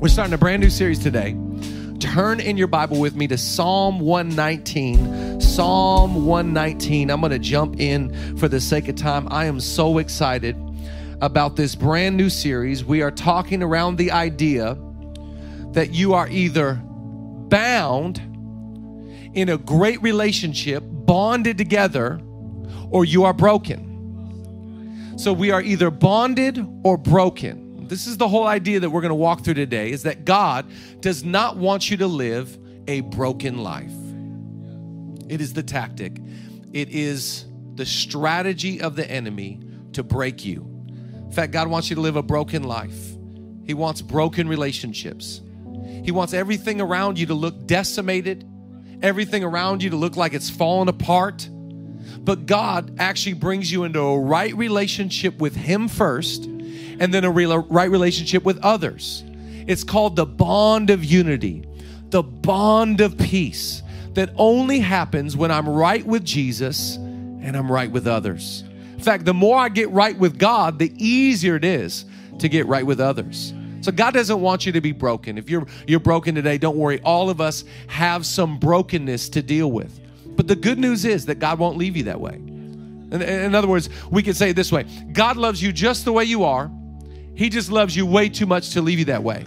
We're starting a brand new series today. Turn in your Bible with me to Psalm 119. Psalm 119. I'm going to jump in for the sake of time. I am so excited about this brand new series. We are talking around the idea that you are either bound in a great relationship, bonded together, or you are broken. So we are either bonded or broken. This is the whole idea that we're going to walk through today is that God does not want you to live a broken life. It is the tactic. It is the strategy of the enemy to break you. In fact, God wants you to live a broken life. He wants broken relationships. He wants everything around you to look decimated, everything around you to look like it's fallen apart. But God actually brings you into a right relationship with Him first and then a real, right relationship with others. It's called the bond of unity, the bond of peace that only happens when I'm right with Jesus and I'm right with others. In fact, the more I get right with God, the easier it is to get right with others. So God doesn't want you to be broken. If you're you're broken today, don't worry. All of us have some brokenness to deal with. But the good news is that God won't leave you that way. In, in other words, we could say it this way God loves you just the way you are, he just loves you way too much to leave you that way.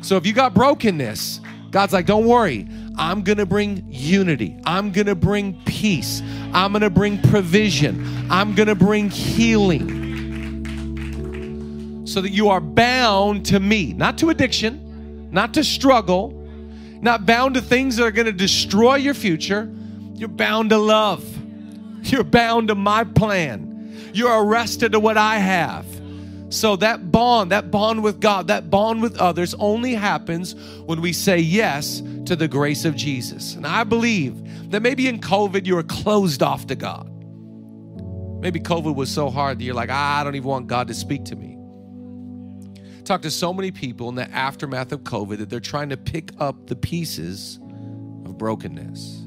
So if you got brokenness, God's like, don't worry. I'm going to bring unity. I'm going to bring peace. I'm going to bring provision. I'm going to bring healing. So that you are bound to me, not to addiction, not to struggle, not bound to things that are going to destroy your future. You're bound to love. You're bound to my plan. You're arrested to what I have. So that bond, that bond with God, that bond with others only happens when we say yes to the grace of Jesus. And I believe that maybe in COVID you were closed off to God. Maybe COVID was so hard that you're like, I don't even want God to speak to me. Talk to so many people in the aftermath of COVID that they're trying to pick up the pieces of brokenness.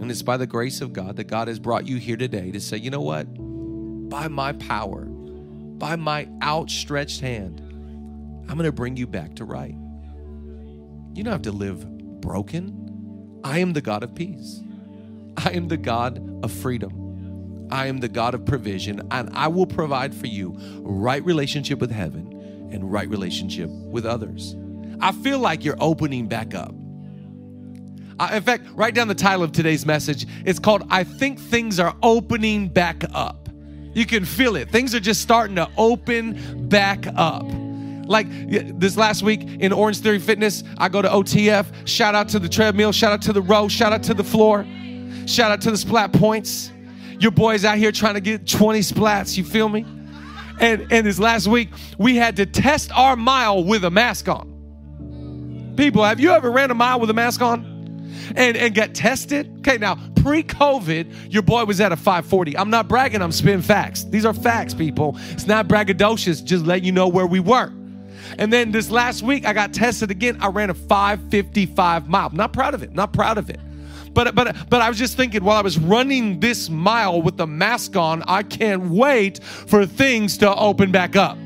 And it's by the grace of God that God has brought you here today to say, you know what? By my power, by my outstretched hand, I'm going to bring you back to right. You don't have to live broken. I am the God of peace. I am the God of freedom. I am the God of provision, and I will provide for you right relationship with heaven and right relationship with others. I feel like you're opening back up. in fact, write down the title of today's message. It's called I Think Things Are Opening Back Up. You can feel it. Things are just starting to open back up. Like this last week in Orange Theory Fitness, I go to OTF. Shout out to the treadmill, shout out to the row, shout out to the floor, shout out to the splat points. Your boys out here trying to get 20 splats, you feel me? And, and this last week, we had to test our mile with a mask on. People, have you ever ran a mile with a mask on? and, and get tested. Okay, now pre COVID, your boy was at a 540. I'm not bragging, I'm spitting facts. These are facts, people. It's not braggadocious, just let you know where we were. And then this last week, I got tested again. I ran a 555 mile. Not proud of it, not proud of it. But, but, but I was just thinking while I was running this mile with the mask on, I can't wait for things to open back up.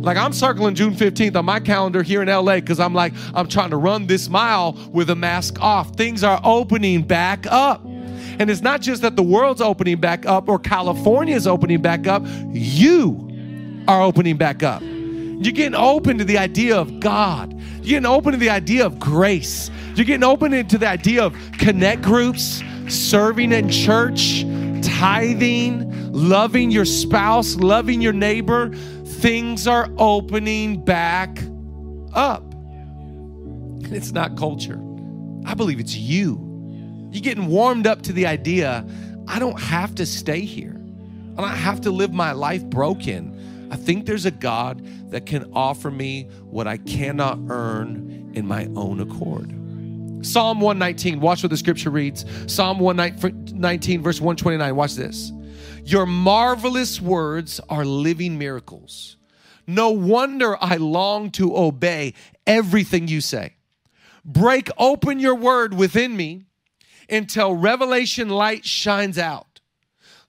Like I'm circling June 15th on my calendar here in LA because I'm like, I'm trying to run this mile with a mask off. Things are opening back up. And it's not just that the world's opening back up or California is opening back up, you are opening back up. You're getting open to the idea of God. You're getting open to the idea of grace. You're getting open to the idea of connect groups, serving in church, tithing, loving your spouse, loving your neighbor, things are opening back up. It's not culture. I believe it's you. You're getting warmed up to the idea I don't have to stay here. I don't have to live my life broken. I think there's a God that can offer me what I cannot earn in my own accord. Psalm 119, watch what the scripture reads. Psalm 119, verse 129, watch this. Your marvelous words are living miracles. No wonder I long to obey everything you say. Break open your word within me until revelation light shines out.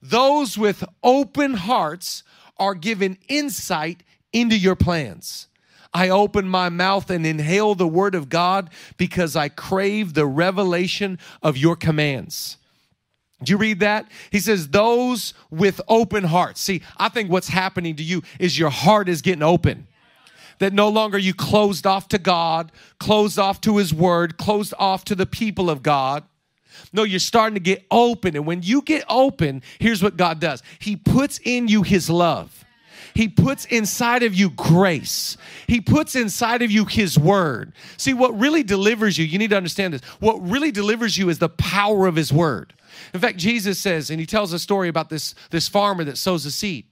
Those with open hearts are given insight into your plans. I open my mouth and inhale the word of God because I crave the revelation of your commands. Do you read that? He says, Those with open hearts. See, I think what's happening to you is your heart is getting open. That no longer you closed off to God, closed off to His Word, closed off to the people of God. No, you're starting to get open. And when you get open, here's what God does He puts in you His love. He puts inside of you grace. He puts inside of you His word. See, what really delivers you, you need to understand this. What really delivers you is the power of His word. In fact, Jesus says, and He tells a story about this, this farmer that sows a seed.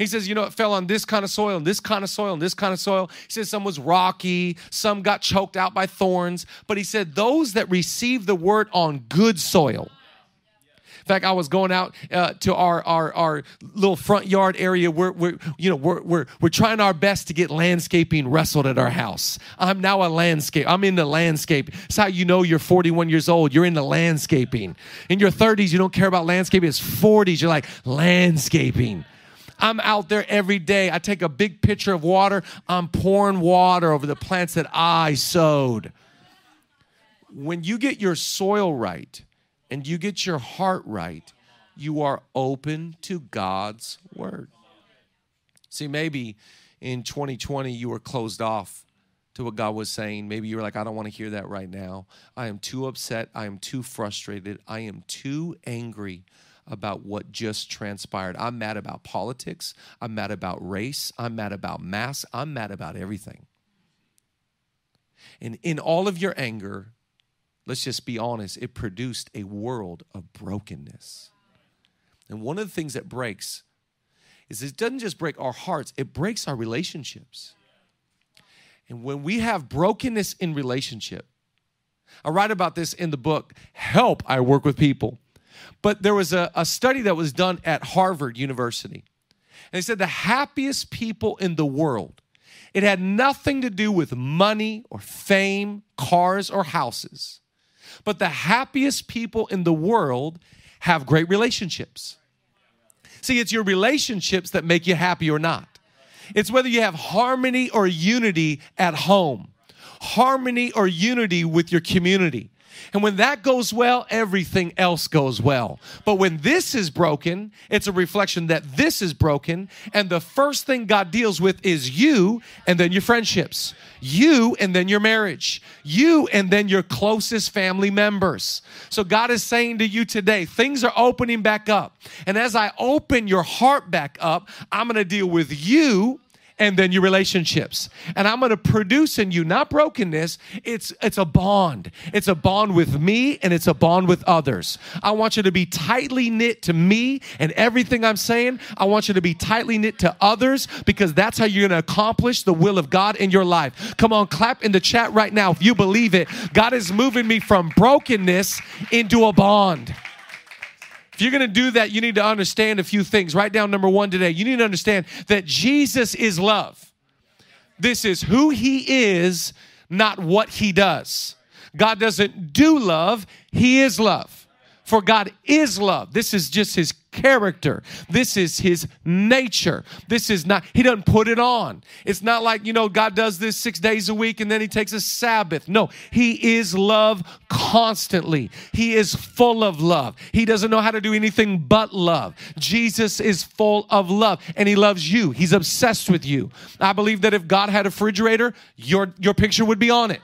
He says, you know, it fell on this kind of soil and this kind of soil and this kind of soil. He says some was rocky, some got choked out by thorns. But he said, those that receive the word on good soil, in fact, I was going out uh, to our, our, our little front yard area where we're, you know, we're, we're, we're trying our best to get landscaping wrestled at our house. I'm now a landscape. I'm in the landscape. It's how you know you're 41 years old. You're in the landscaping. In your 30s, you don't care about landscaping. It's 40s. You're like, landscaping. I'm out there every day. I take a big pitcher of water. I'm pouring water over the plants that I sowed. When you get your soil right, and you get your heart right, you are open to God's word. See, maybe in 2020 you were closed off to what God was saying. Maybe you were like, I don't want to hear that right now. I am too upset. I am too frustrated. I am too angry about what just transpired. I'm mad about politics. I'm mad about race. I'm mad about mass. I'm mad about everything. And in all of your anger, let's just be honest, it produced a world of brokenness. And one of the things that breaks is it doesn't just break our hearts, it breaks our relationships. And when we have brokenness in relationship, I write about this in the book, Help I Work with People. But there was a, a study that was done at Harvard University. And they said the happiest people in the world, it had nothing to do with money or fame, cars, or houses. But the happiest people in the world have great relationships. See, it's your relationships that make you happy or not. It's whether you have harmony or unity at home, harmony or unity with your community. And when that goes well, everything else goes well. But when this is broken, it's a reflection that this is broken. And the first thing God deals with is you and then your friendships, you and then your marriage, you and then your closest family members. So God is saying to you today, things are opening back up. And as I open your heart back up, I'm going to deal with you and then your relationships. And I'm going to produce in you not brokenness, it's it's a bond. It's a bond with me and it's a bond with others. I want you to be tightly knit to me and everything I'm saying. I want you to be tightly knit to others because that's how you're going to accomplish the will of God in your life. Come on, clap in the chat right now if you believe it. God is moving me from brokenness into a bond. If you're going to do that, you need to understand a few things. Write down number one today. You need to understand that Jesus is love. This is who he is, not what he does. God doesn't do love, he is love. For God is love. This is just his character. This is his nature. This is not, he doesn't put it on. It's not like, you know, God does this six days a week and then he takes a Sabbath. No, he is love constantly. He is full of love. He doesn't know how to do anything but love. Jesus is full of love and he loves you. He's obsessed with you. I believe that if God had a refrigerator, your, your picture would be on it.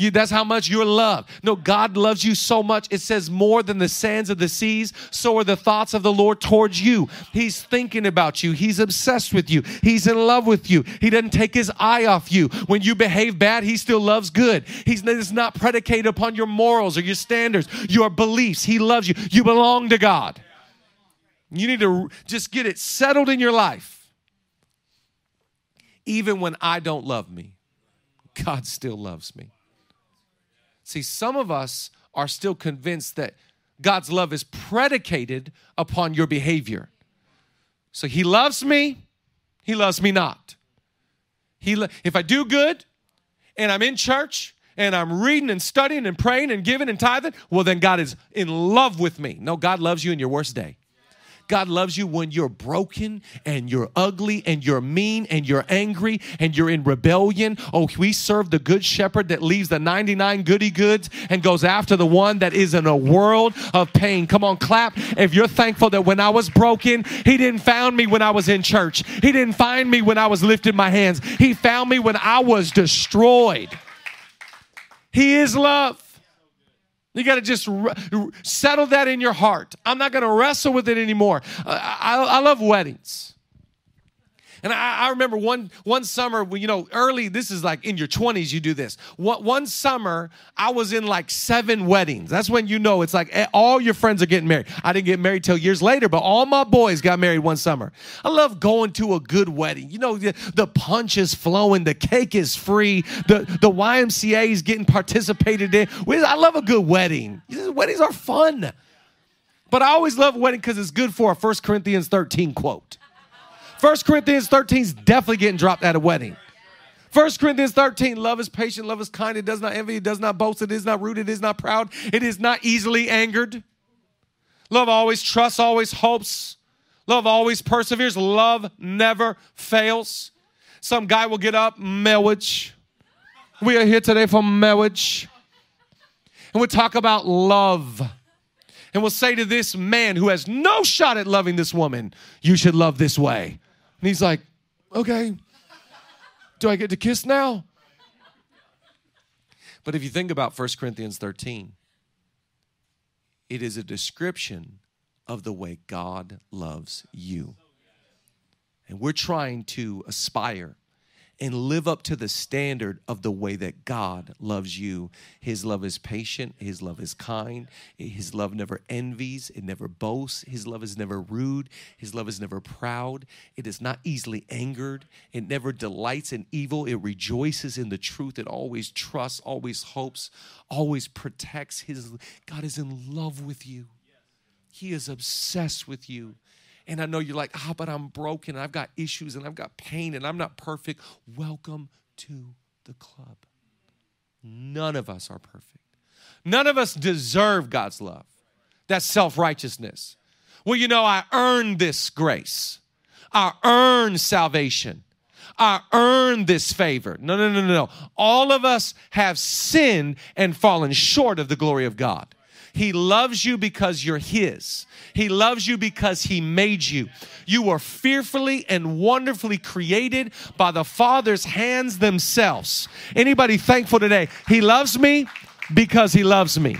You, that's how much you're loved. No, God loves you so much. It says more than the sands of the seas, so are the thoughts of the Lord towards you. He's thinking about you. He's obsessed with you. He's in love with you. He doesn't take his eye off you. When you behave bad, he still loves good. He's it's not predicated upon your morals or your standards, your beliefs. He loves you. You belong to God. You need to just get it settled in your life. Even when I don't love me, God still loves me. See, some of us are still convinced that God's love is predicated upon your behavior. So he loves me, he loves me not. He lo- if I do good and I'm in church and I'm reading and studying and praying and giving and tithing, well then God is in love with me. No, God loves you in your worst day. God loves you when you're broken and you're ugly and you're mean and you're angry and you're in rebellion. Oh, we serve the good shepherd that leaves the 99 goody goods and goes after the one that is in a world of pain. Come on, clap if you're thankful that when I was broken, He didn't found me when I was in church. He didn't find me when I was lifting my hands. He found me when I was destroyed. He is love. You got to just re- settle that in your heart. I'm not going to wrestle with it anymore. Uh, I, I love weddings. And I, I, remember one one summer, you know, early. This is like in your twenties, you do this. One, one summer, I was in like seven weddings. That's when you know it's like eh, all your friends are getting married. I didn't get married till years later, but all my boys got married one summer. I love going to a good wedding. You know, the, the punch is flowing, the cake is free, the the YMCA is getting participated in. I love a good wedding. Weddings are fun. But I always love wedding because it's good for a 1 Corinthians 13 quote. 1 Corinthians 13 is definitely getting dropped at a wedding. 1 Corinthians 13, love is patient, love is kind, it does not envy, it does not boast, it is not rude, it is not proud, it is not easily angered. Love always trusts, always hopes. Love always perseveres. Love never fails. Some guy will get up, marriage. We are here today for marriage. And we'll talk about love and we'll say to this man who has no shot at loving this woman, You should love this way. And he's like, okay, do I get to kiss now? But if you think about 1 Corinthians 13, it is a description of the way God loves you. And we're trying to aspire and live up to the standard of the way that God loves you. His love is patient, His love is kind, His love never envies, it never boasts, His love is never rude, His love is never proud, it is not easily angered, it never delights in evil, it rejoices in the truth, it always trusts, always hopes, always protects. His God is in love with you. He is obsessed with you. And I know you're like, ah, oh, but I'm broken I've got issues and I've got pain and I'm not perfect. Welcome to the club. None of us are perfect. None of us deserve God's love. That's self righteousness. Well, you know, I earned this grace, I earned salvation. I earned this favor. No, no, no, no, no. All of us have sinned and fallen short of the glory of God. He loves you because you're His. He loves you because He made you. You were fearfully and wonderfully created by the Father's hands themselves. Anybody thankful today? He loves me because He loves me.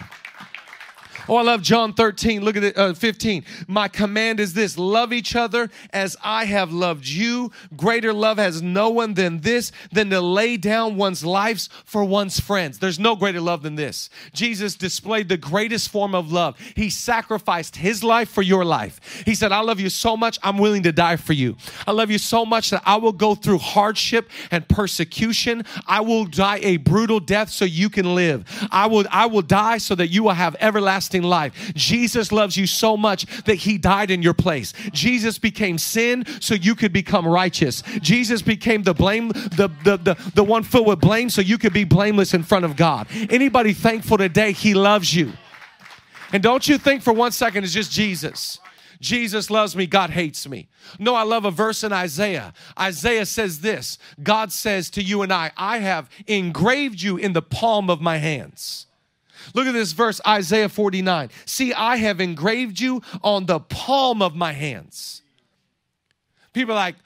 Oh, I love John 13. Look at it, uh, 15. My command is this love each other as I have loved you. Greater love has no one than this, than to lay down one's lives for one's friends. There's no greater love than this. Jesus displayed the greatest form of love. He sacrificed his life for your life. He said, I love you so much, I'm willing to die for you. I love you so much that I will go through hardship and persecution. I will die a brutal death so you can live. I will, I will die so that you will have everlasting everlasting life. Jesus loves you so much that he died in your place. Jesus became sin so you could become righteous. Jesus became the blame, the, the, the, the one filled with blame so you could be blameless in front of God. Anybody thankful today? He loves you. And don't you think for one second it's just Jesus. Jesus loves me, God hates me. No, I love a verse in Isaiah. Isaiah says this God says to you and I, I have engraved you in the palm of my hands. Look at this verse, Isaiah 49. See, I have engraved you on the palm of my hands. People are like,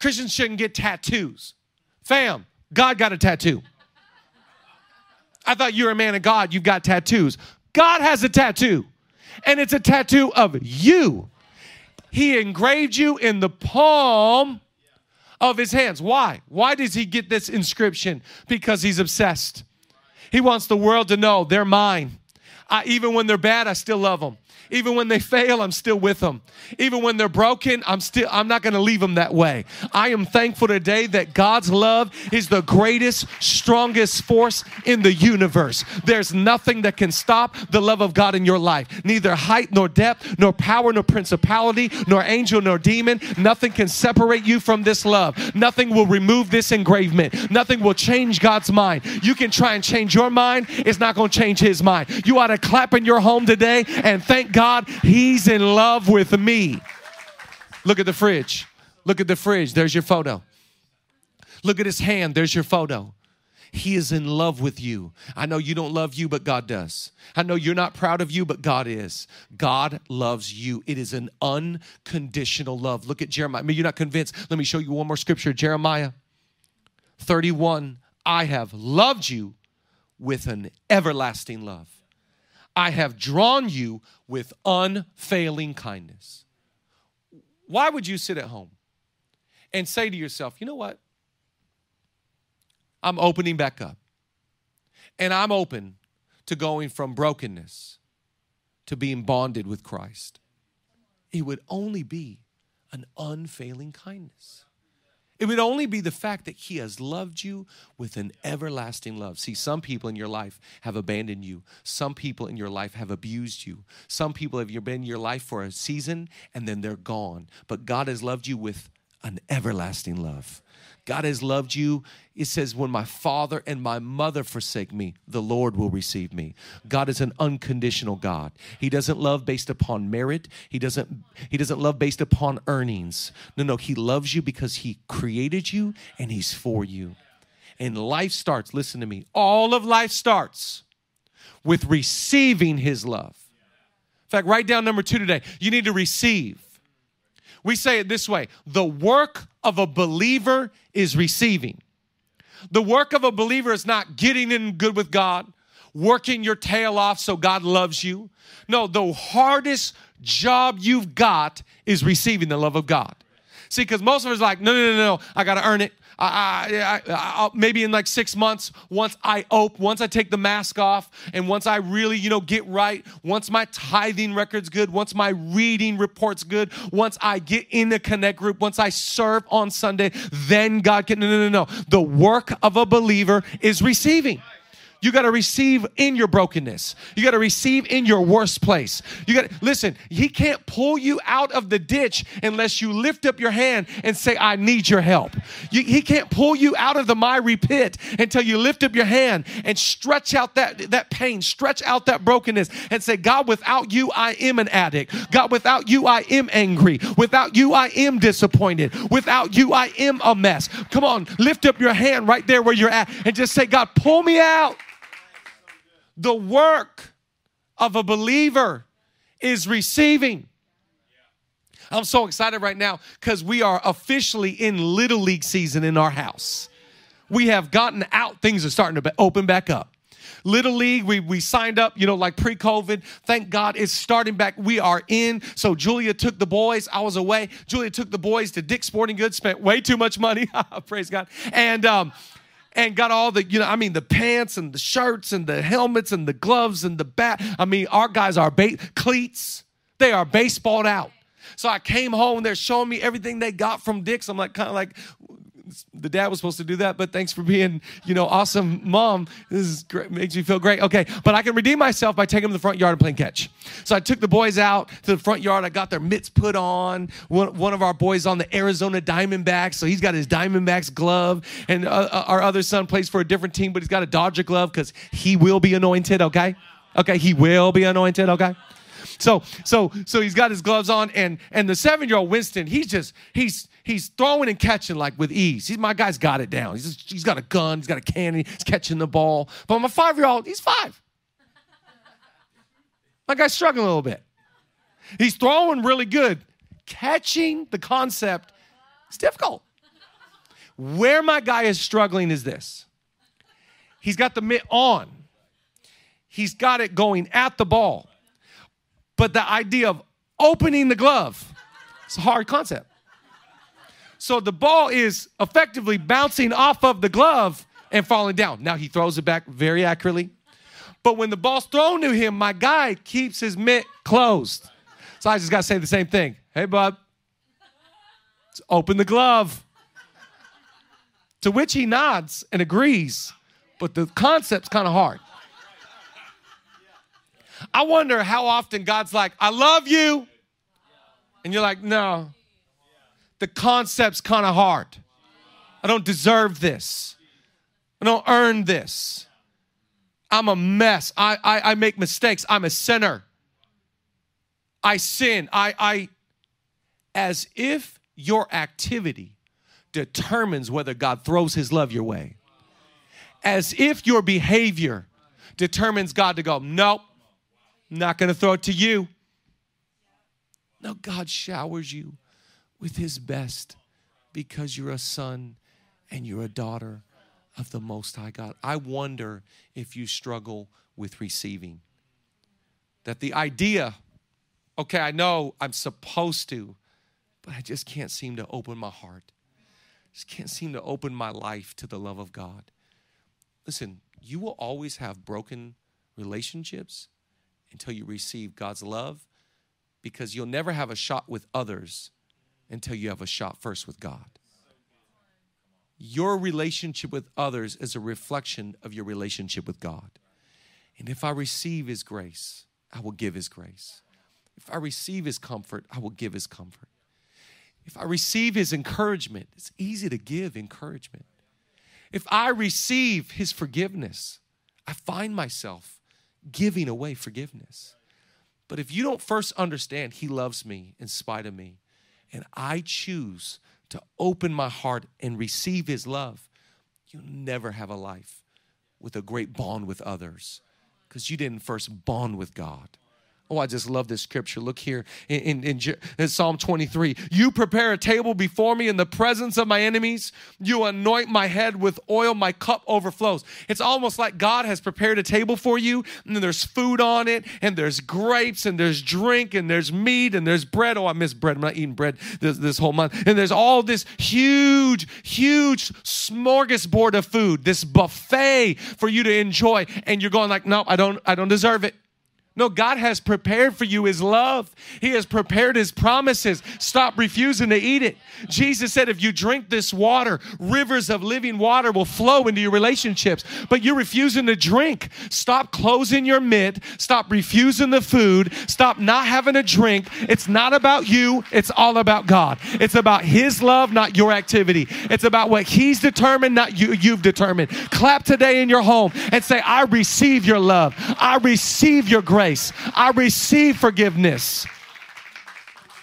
Christians shouldn't get tattoos. Fam, God got a tattoo. I thought you were a man of God, you've got tattoos. God has a tattoo, and it's a tattoo of you. He engraved you in the palm of his hands. Why? Why does he get this inscription? Because he's obsessed. He wants the world to know they're mine. I, even when they're bad, I still love them. Even when they fail, I'm still with them. Even when they're broken, I'm still I'm not going to leave them that way. I am thankful today that God's love is the greatest, strongest force in the universe. There's nothing that can stop the love of God in your life. Neither height nor depth, nor power nor principality, nor angel nor demon, nothing can separate you from this love. Nothing will remove this engravement. Nothing will change God's mind. You can try and change your mind, it's not going to change his mind. You ought to clap in your home today and thank God He's in love with me. Look at the fridge. Look at the fridge. There's your photo. Look at his hand. There's your photo. He is in love with you. I know you don't love you, but God does. I know you're not proud of you, but God is. God loves you. It is an unconditional love. Look at Jeremiah. I mean, you're not convinced. Let me show you one more scripture Jeremiah 31. I have loved you with an everlasting love. I have drawn you with unfailing kindness. Why would you sit at home and say to yourself, you know what? I'm opening back up. And I'm open to going from brokenness to being bonded with Christ. It would only be an unfailing kindness. It would only be the fact that He has loved you with an everlasting love. See, some people in your life have abandoned you. Some people in your life have abused you. Some people have been in your life for a season and then they're gone. But God has loved you with an everlasting love. God has loved you. It says, When my father and my mother forsake me, the Lord will receive me. God is an unconditional God. He doesn't love based upon merit. He doesn't, he doesn't love based upon earnings. No, no, He loves you because He created you and He's for you. And life starts, listen to me, all of life starts with receiving His love. In fact, write down number two today. You need to receive. We say it this way the work of a believer is receiving. The work of a believer is not getting in good with God, working your tail off so God loves you. No, the hardest job you've got is receiving the love of God. See, because most of us are like, no, no, no, no, I got to earn it. I, I, I, maybe in like six months, once I open, once I take the mask off, and once I really, you know, get right, once my tithing record's good, once my reading report's good, once I get in the connect group, once I serve on Sunday, then God can. No, no, no, no. The work of a believer is receiving. You got to receive in your brokenness. You got to receive in your worst place. You got listen, he can't pull you out of the ditch unless you lift up your hand and say I need your help. You, he can't pull you out of the miry pit until you lift up your hand and stretch out that that pain, stretch out that brokenness and say God without you I am an addict. God without you I am angry. Without you I am disappointed. Without you I am a mess. Come on, lift up your hand right there where you're at and just say God pull me out. The work of a believer is receiving. I'm so excited right now because we are officially in Little League season in our house. We have gotten out, things are starting to open back up. Little League, we, we signed up, you know, like pre COVID. Thank God it's starting back. We are in. So Julia took the boys. I was away. Julia took the boys to Dick's Sporting Goods, spent way too much money. Praise God. And, um, and got all the, you know, I mean, the pants and the shirts and the helmets and the gloves and the bat. I mean, our guys are ba- cleats. They are baseballed out. So I came home and they're showing me everything they got from Dick's. I'm like, kind of like, the dad was supposed to do that, but thanks for being, you know, awesome mom. This is great, makes me feel great. Okay, but I can redeem myself by taking them to the front yard and playing catch. So I took the boys out to the front yard. I got their mitts put on. One, one of our boys on the Arizona Diamondbacks, so he's got his Diamondbacks glove. And uh, uh our other son plays for a different team, but he's got a Dodger glove because he will be anointed. Okay, okay, he will be anointed. Okay. So so so he's got his gloves on, and and the seven year old Winston, he's just he's he's throwing and catching like with ease. He's my guy's got it down. He's just, he's got a gun, he's got a cannon, he's catching the ball. But my five year old, he's five. My guy's struggling a little bit. He's throwing really good. Catching the concept is difficult. Where my guy is struggling is this. He's got the mitt on. He's got it going at the ball. But the idea of opening the glove, it's a hard concept. So the ball is effectively bouncing off of the glove and falling down. Now he throws it back very accurately. But when the ball's thrown to him, my guy keeps his mitt closed. So I just got to say the same thing. Hey, bub, let's open the glove. To which he nods and agrees, but the concept's kind of hard. I wonder how often God's like, I love you. And you're like, no, the concept's kind of hard. I don't deserve this. I don't earn this. I'm a mess. I, I, I make mistakes. I'm a sinner. I sin. I, I, as if your activity determines whether God throws his love your way. As if your behavior determines God to go, nope, not going to throw it to you. No, God showers you with his best because you're a son and you're a daughter of the Most High God. I wonder if you struggle with receiving. That the idea, okay, I know I'm supposed to, but I just can't seem to open my heart. Just can't seem to open my life to the love of God. Listen, you will always have broken relationships until you receive God's love because you'll never have a shot with others until you have a shot first with God. Your relationship with others is a reflection of your relationship with God. And if I receive His grace, I will give His grace. If I receive His comfort, I will give His comfort. If I receive His encouragement, it's easy to give encouragement. If I receive His forgiveness, I find myself giving away forgiveness. But if you don't first understand He loves me in spite of me, and I choose to open my heart and receive His love, you'll never have a life with a great bond with others because you didn't first bond with God. Oh, I just love this scripture. Look here in, in, in, Psalm 23. You prepare a table before me in the presence of my enemies. You anoint my head with oil. My cup overflows. It's almost like God has prepared a table for you, and there's food on it, and there's grapes, and there's drink, and there's meat, and there's bread. Oh, I miss bread. I'm not eating bread this, this whole month. And there's all this huge, huge smorgasbord of food, this buffet for you to enjoy. And you're going like, no, I don't, I don't deserve it. No, God has prepared for you His love. He has prepared His promises. Stop refusing to eat it. Jesus said, if you drink this water, rivers of living water will flow into your relationships. But you're refusing to drink. Stop closing your mitt. Stop refusing the food. Stop not having a drink. It's not about you, it's all about God. It's about His love, not your activity. It's about what He's determined, not you, you've determined. Clap today in your home and say, I receive your love. I receive your grace grace. I receive forgiveness.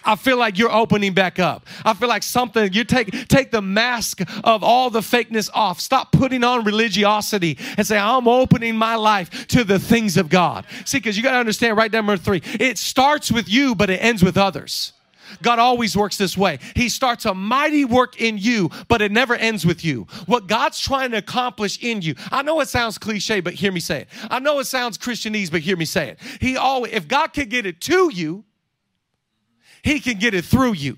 I feel like you're opening back up. I feel like something you take take the mask of all the fakeness off. Stop putting on religiosity and say I'm opening my life to the things of God. See cuz you got to understand write down number 3. It starts with you but it ends with others. God always works this way. He starts a mighty work in you, but it never ends with you. What God's trying to accomplish in you. I know it sounds cliche, but hear me say it. I know it sounds Christianese, but hear me say it. He always, if God can get it to you, He can get it through you.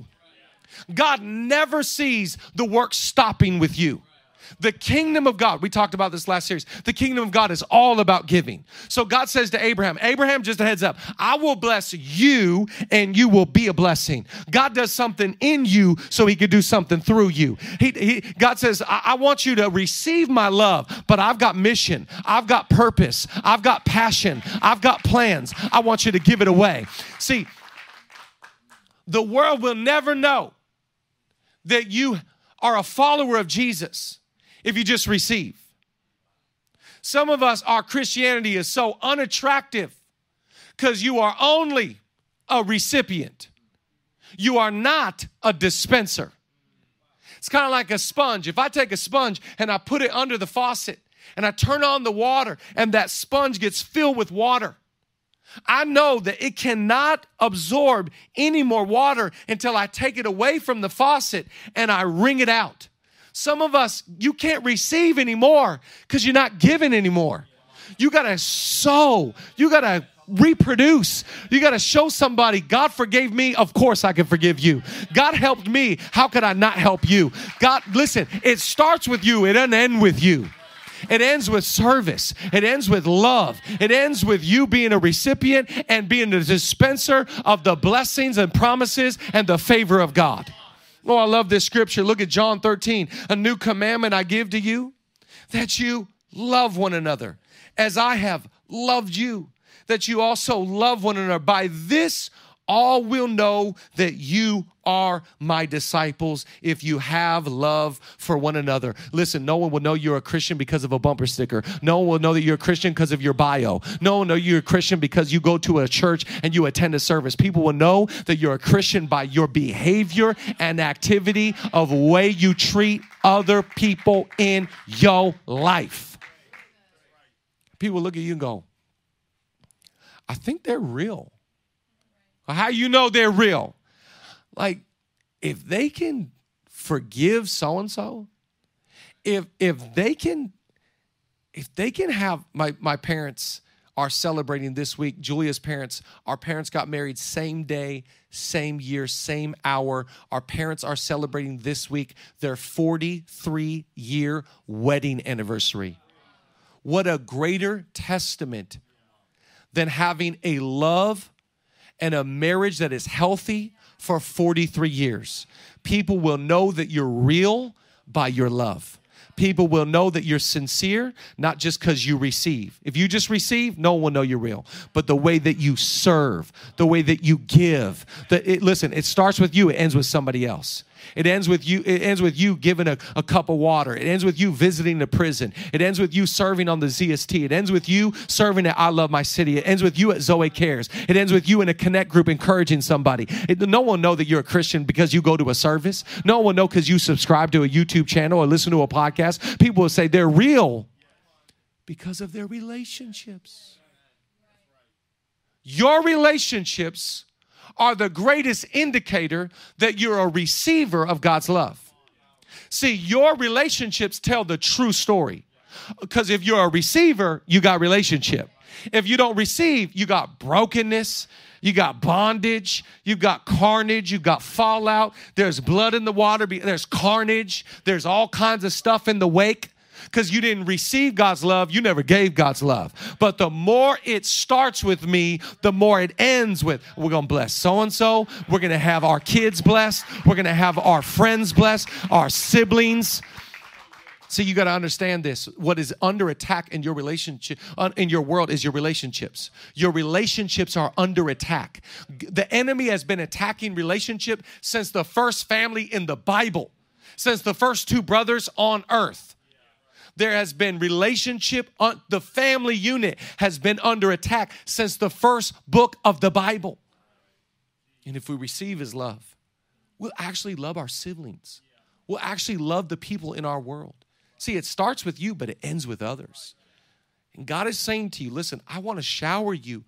God never sees the work stopping with you. The kingdom of God, we talked about this last series. The kingdom of God is all about giving. So God says to Abraham, Abraham, just a heads up, I will bless you and you will be a blessing. God does something in you so he could do something through you. He, he God says, I, I want you to receive my love, but I've got mission, I've got purpose, I've got passion, I've got plans. I want you to give it away. See, the world will never know that you are a follower of Jesus if you just receive. Some of us, our Christianity is so unattractive because you are only a recipient. You are not a dispenser. It's kind of like a sponge. If I take a sponge and I put it under the faucet and I turn on the water and that sponge gets filled with water, I know that it cannot absorb any more water until I take it away from the faucet and I wring it out. Some of us, you can't receive anymore because you're not giving anymore. You got to sow. You got to reproduce. You got to show somebody, God forgave me. Of course, I can forgive you. God helped me. How could I not help you? God, listen, it starts with you, it doesn't end with you. It ends with service. It ends with love. It ends with you being a recipient and being a dispenser of the blessings and promises and the favor of God. Oh, I love this scripture. Look at John 13. A new commandment I give to you that you love one another as I have loved you, that you also love one another. By this, All will know that you are my disciples if you have love for one another. Listen, no one will know you're a Christian because of a bumper sticker. No one will know that you're a Christian because of your bio. No one will know you're a Christian because you go to a church and you attend a service. People will know that you're a Christian by your behavior and activity of way you treat other people in your life. People look at you and go, I think they're real. How you know they're real? Like, if they can forgive so and so, if if they can, if they can have my my parents are celebrating this week. Julia's parents, our parents got married same day, same year, same hour. Our parents are celebrating this week their 43 year wedding anniversary. What a greater testament than having a love and a marriage that is healthy for 43 years. People will know that you're real by your love. People will know that you're sincere, not just because you receive. If you just receive, no one will know you're real. But the way that you serve, the way that you give, that it, listen, it starts with you, it ends with somebody else. It ends with you, it ends with you giving a, a cup of water. It ends with you visiting the prison. It ends with you serving on the ZST. It ends with you serving at I Love My City. It ends with you at Zoe Cares. It ends with you in a connect group encouraging somebody. It, no one know that you're a Christian because you go to a service. No one know because you subscribe to a YouTube channel or listen to a podcast. People will say they're real because of their relationships. Your relationships are the greatest indicator that you're a receiver of God's love. See, your relationships tell the true story. Because if you're a receiver, you got relationship. If you don't receive, you got brokenness, you got bondage, you got carnage, you got fallout. There's blood in the water, there's carnage, there's all kinds of stuff in the wake because you didn't receive God's love, you never gave God's love. But the more it starts with me, the more it ends with we're going to bless so and so, we're going to have our kids blessed, we're going to have our friends blessed, our siblings. See, you got to understand this. What is under attack in your relationship, uh, in your world, is your relationships. Your relationships are under attack. The enemy has been attacking relationship since the first family in the Bible, since the first two brothers on earth there has been relationship on, the family unit has been under attack since the first book of the bible. And if we receive his love we'll actually love our siblings. We'll actually love the people in our world. See it starts with you but it ends with others. And god is saying to you listen i want to shower you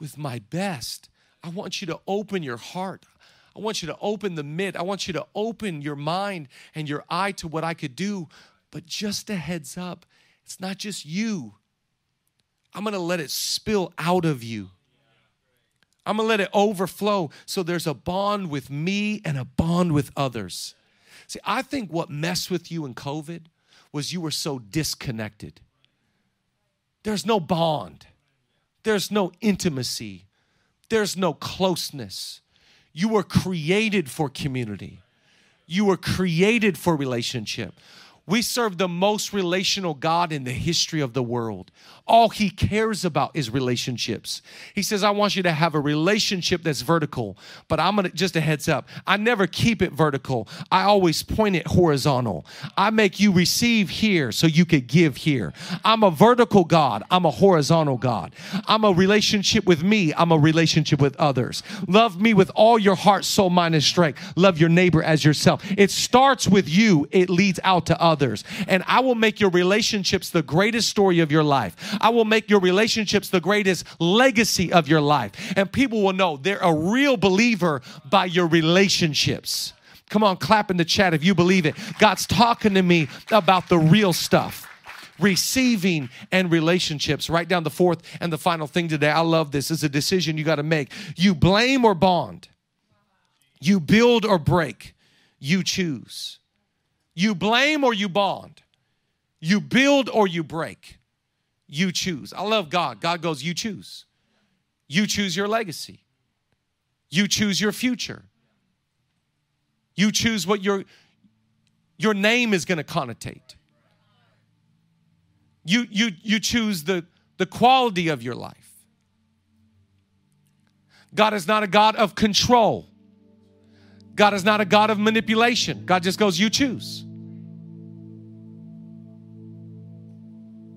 with my best. I want you to open your heart. I want you to open the mid. I want you to open your mind and your eye to what I could do but just a heads up, it's not just you. I'm going to let it spill out of you. I'm going to let it overflow so there's a bond with me and a bond with others. See, I think what messed with you in COVID was you were so disconnected. There's no bond, there's no intimacy, there's no closeness. You were created for community, you were created for relationship. We serve the most relational God in the history of the world. All he cares about is relationships. He says, I want you to have a relationship that's vertical, but I'm gonna just a heads up. I never keep it vertical, I always point it horizontal. I make you receive here so you could give here. I'm a vertical God, I'm a horizontal God. I'm a relationship with me, I'm a relationship with others. Love me with all your heart, soul, mind, and strength. Love your neighbor as yourself. It starts with you, it leads out to others And I will make your relationships the greatest story of your life. I will make your relationships the greatest legacy of your life. And people will know they're a real believer by your relationships. Come on, clap in the chat if you believe it. God's talking to me about the real stuff receiving and relationships. Write down the fourth and the final thing today. I love this. It's a decision you got to make. You blame or bond, you build or break, you choose. You blame or you bond. You build or you break. You choose. I love God. God goes, You choose. You choose your legacy. You choose your future. You choose what your, your name is going to connotate. You, you, you choose the, the quality of your life. God is not a God of control. God is not a God of manipulation. God just goes, You choose.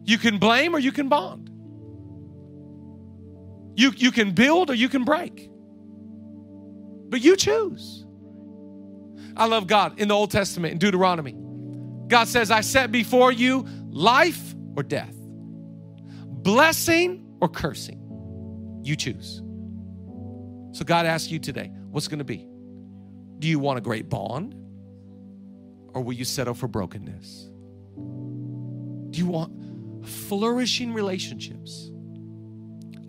You can blame or you can bond. You, you can build or you can break. But you choose. I love God in the Old Testament, in Deuteronomy. God says, I set before you life or death, blessing or cursing. You choose. So God asks you today, what's going to be? Do you want a great bond or will you settle for brokenness? Do you want flourishing relationships,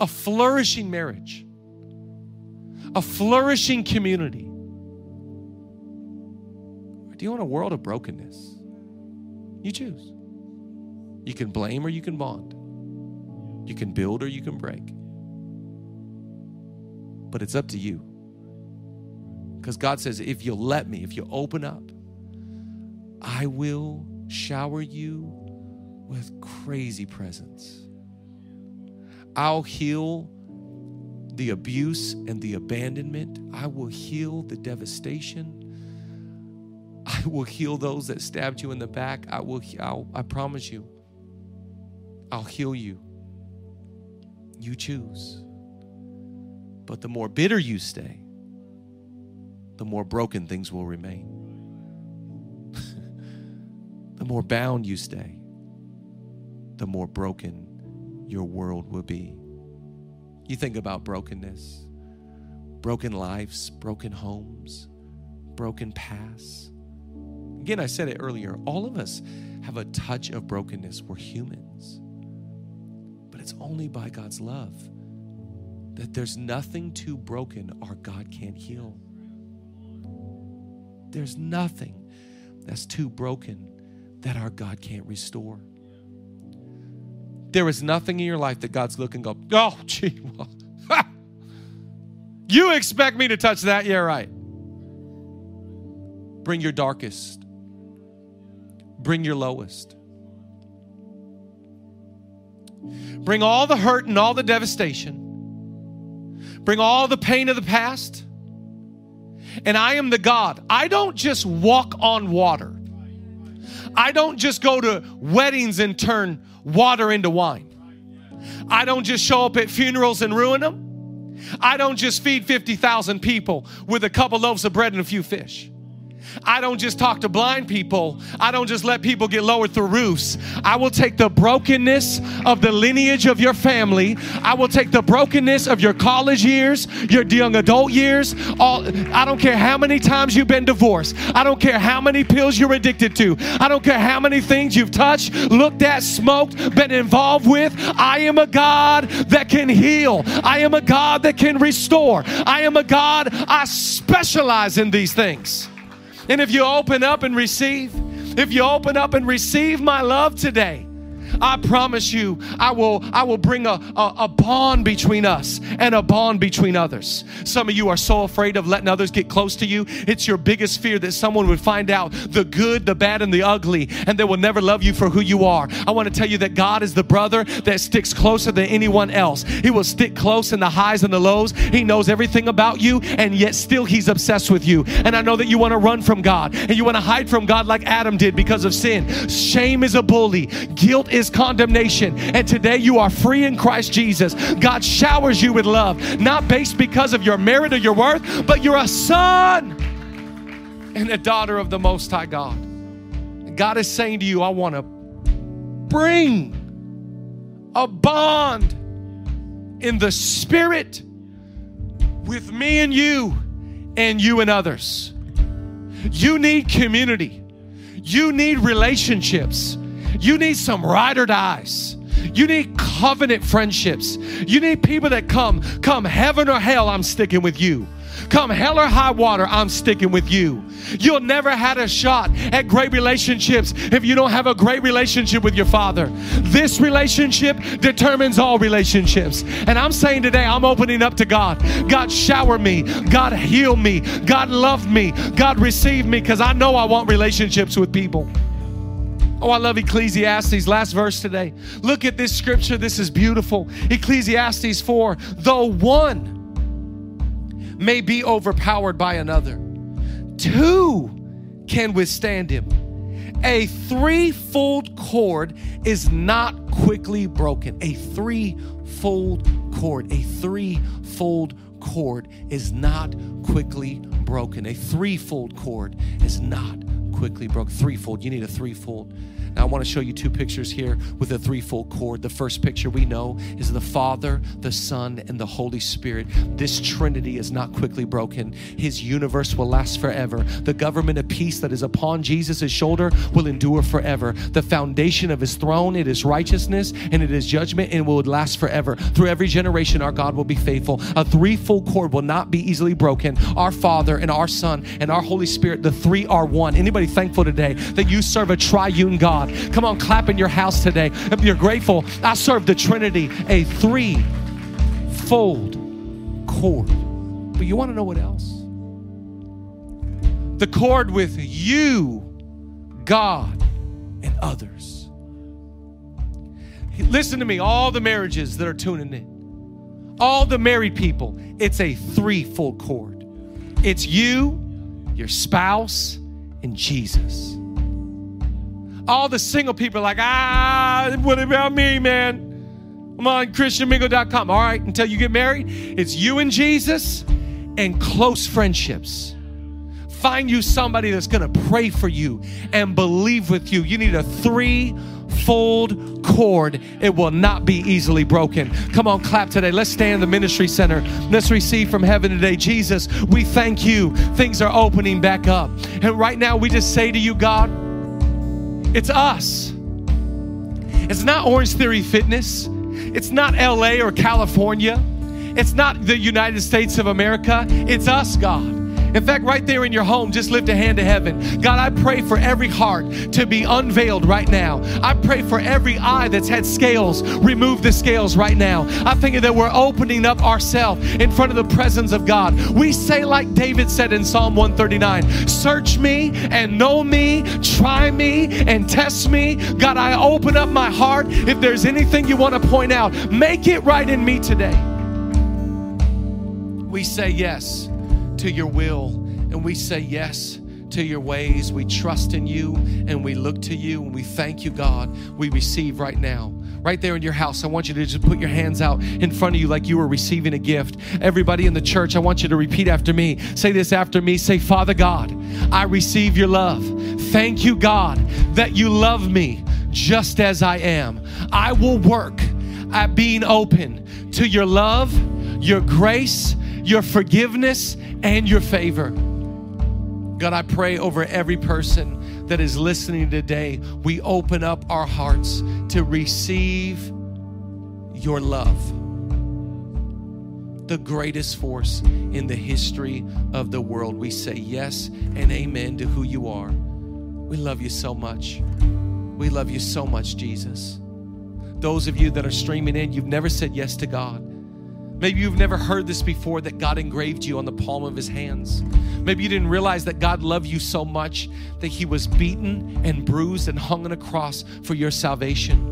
a flourishing marriage, a flourishing community? Or do you want a world of brokenness? You choose. You can blame or you can bond. You can build or you can break. But it's up to you. Because God says, if you'll let me, if you open up, I will shower you with crazy presence. I'll heal the abuse and the abandonment. I will heal the devastation. I will heal those that stabbed you in the back. I will I'll, I promise you. I'll heal you. You choose. But the more bitter you stay, the more broken things will remain. the more bound you stay, the more broken your world will be. You think about brokenness, broken lives, broken homes, broken pasts. Again, I said it earlier all of us have a touch of brokenness. We're humans. But it's only by God's love that there's nothing too broken our God can't heal. There's nothing that's too broken that our God can't restore. There is nothing in your life that God's looking go, oh, gee, well, you expect me to touch that? Yeah, right. Bring your darkest, bring your lowest. Bring all the hurt and all the devastation. Bring all the pain of the past and I am the God. I don't just walk on water. I don't just go to weddings and turn water into wine. I don't just show up at funerals and ruin them. I don't just feed 50,000 people with a couple loaves of bread and a few fish. I don't just talk to blind people. I don't just let people get lowered through roofs. I will take the brokenness of the lineage of your family. I will take the brokenness of your college years, your young adult years. All I don't care how many times you've been divorced. I don't care how many pills you're addicted to. I don't care how many things you've touched, looked at, smoked, been involved with. I am a God that can heal. I am a God that can restore. I am a God I specialize in these things. And if you open up and receive, if you open up and receive my love today, I promise you, I will, I will bring a, a, a, bond between us and a bond between others. Some of you are so afraid of letting others get close to you. It's your biggest fear that someone would find out the good, the bad, and the ugly, and they will never love you for who you are. I want to tell you that God is the brother that sticks closer than anyone else. He will stick close in the highs and the lows. He knows everything about you, and yet still He's obsessed with you. And I know that you want to run from God and you want to hide from God like Adam did because of sin. Shame is a bully, guilt is condemnation. And today you are free in Christ Jesus. God showers you with love, not based because of your merit or your worth, but you're a son and a daughter of the Most High God. God is saying to you, I want to bring a bond in the spirit with me and you and you and others. You need community. You need relationships. You need some ride or dies. You need covenant friendships. You need people that come, come heaven or hell, I'm sticking with you. Come hell or high water, I'm sticking with you. You'll never had a shot at great relationships if you don't have a great relationship with your father. This relationship determines all relationships. And I'm saying today, I'm opening up to God. God, shower me. God, heal me. God, love me. God, receive me because I know I want relationships with people. Oh, I love Ecclesiastes. Last verse today. Look at this scripture. This is beautiful. Ecclesiastes 4 Though one may be overpowered by another. Two can withstand him. A threefold cord is not quickly broken. A threefold cord, a threefold cord is not quickly broken. A threefold cord is not quickly broken. Threefold, you need a threefold. I want to show you two pictures here with a threefold cord. The first picture we know is the Father, the Son, and the Holy Spirit. This Trinity is not quickly broken. His universe will last forever. The government of peace that is upon Jesus' shoulder will endure forever. The foundation of his throne, it is righteousness and it is judgment and will last forever. Through every generation, our God will be faithful. A threefold cord will not be easily broken. Our Father and our Son and our Holy Spirit, the three are one. Anybody thankful today that you serve a triune God? Come on, clap in your house today. If you're grateful, I serve the Trinity, a three fold cord. But you want to know what else? The cord with you, God, and others. Listen to me, all the marriages that are tuning in, all the married people, it's a threefold cord. It's you, your spouse, and Jesus. All the single people like, ah, what about me, man? I'm on ChristianMingle.com. All right, until you get married, it's you and Jesus and close friendships. Find you somebody that's going to pray for you and believe with you. You need a three fold cord. It will not be easily broken. Come on, clap today. Let's stand in the ministry center. Let's receive from heaven today. Jesus, we thank you. Things are opening back up. And right now, we just say to you, God, it's us. It's not Orange Theory Fitness. It's not LA or California. It's not the United States of America. It's us, God. In fact, right there in your home, just lift a hand to heaven. God, I pray for every heart to be unveiled right now. I pray for every eye that's had scales, remove the scales right now. I think that we're opening up ourselves in front of the presence of God. We say, like David said in Psalm 139 Search me and know me, try me and test me. God, I open up my heart. If there's anything you want to point out, make it right in me today. We say yes to your will and we say yes to your ways. We trust in you and we look to you and we thank you, God. We receive right now. Right there in your house, I want you to just put your hands out in front of you like you were receiving a gift. Everybody in the church, I want you to repeat after me. Say this after me. Say, Father God, I receive your love. Thank you, God, that you love me just as I am. I will work at being open to your love, your grace, your forgiveness, and your favor. God, I pray over every person that is listening today, we open up our hearts to receive your love. The greatest force in the history of the world. We say yes and amen to who you are. We love you so much. We love you so much, Jesus. Those of you that are streaming in, you've never said yes to God. Maybe you've never heard this before that God engraved you on the palm of his hands. Maybe you didn't realize that God loved you so much that he was beaten and bruised and hung on a cross for your salvation.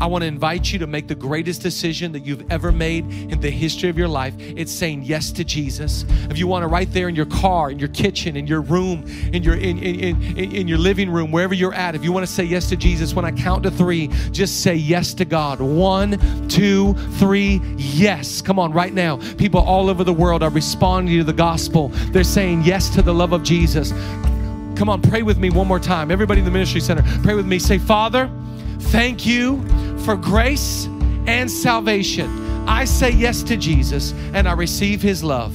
I want to invite you to make the greatest decision that you've ever made in the history of your life. It's saying yes to Jesus. If you want to, right there in your car, in your kitchen, in your room, in your in, in, in, in your living room, wherever you're at, if you want to say yes to Jesus, when I count to three, just say yes to God. One, two, three, yes. Come on, right now. People all over the world are responding to the gospel. They're saying yes to the love of Jesus. Come on, pray with me one more time. Everybody in the ministry center, pray with me. Say, Father, thank you for grace and salvation. I say yes to Jesus and I receive his love.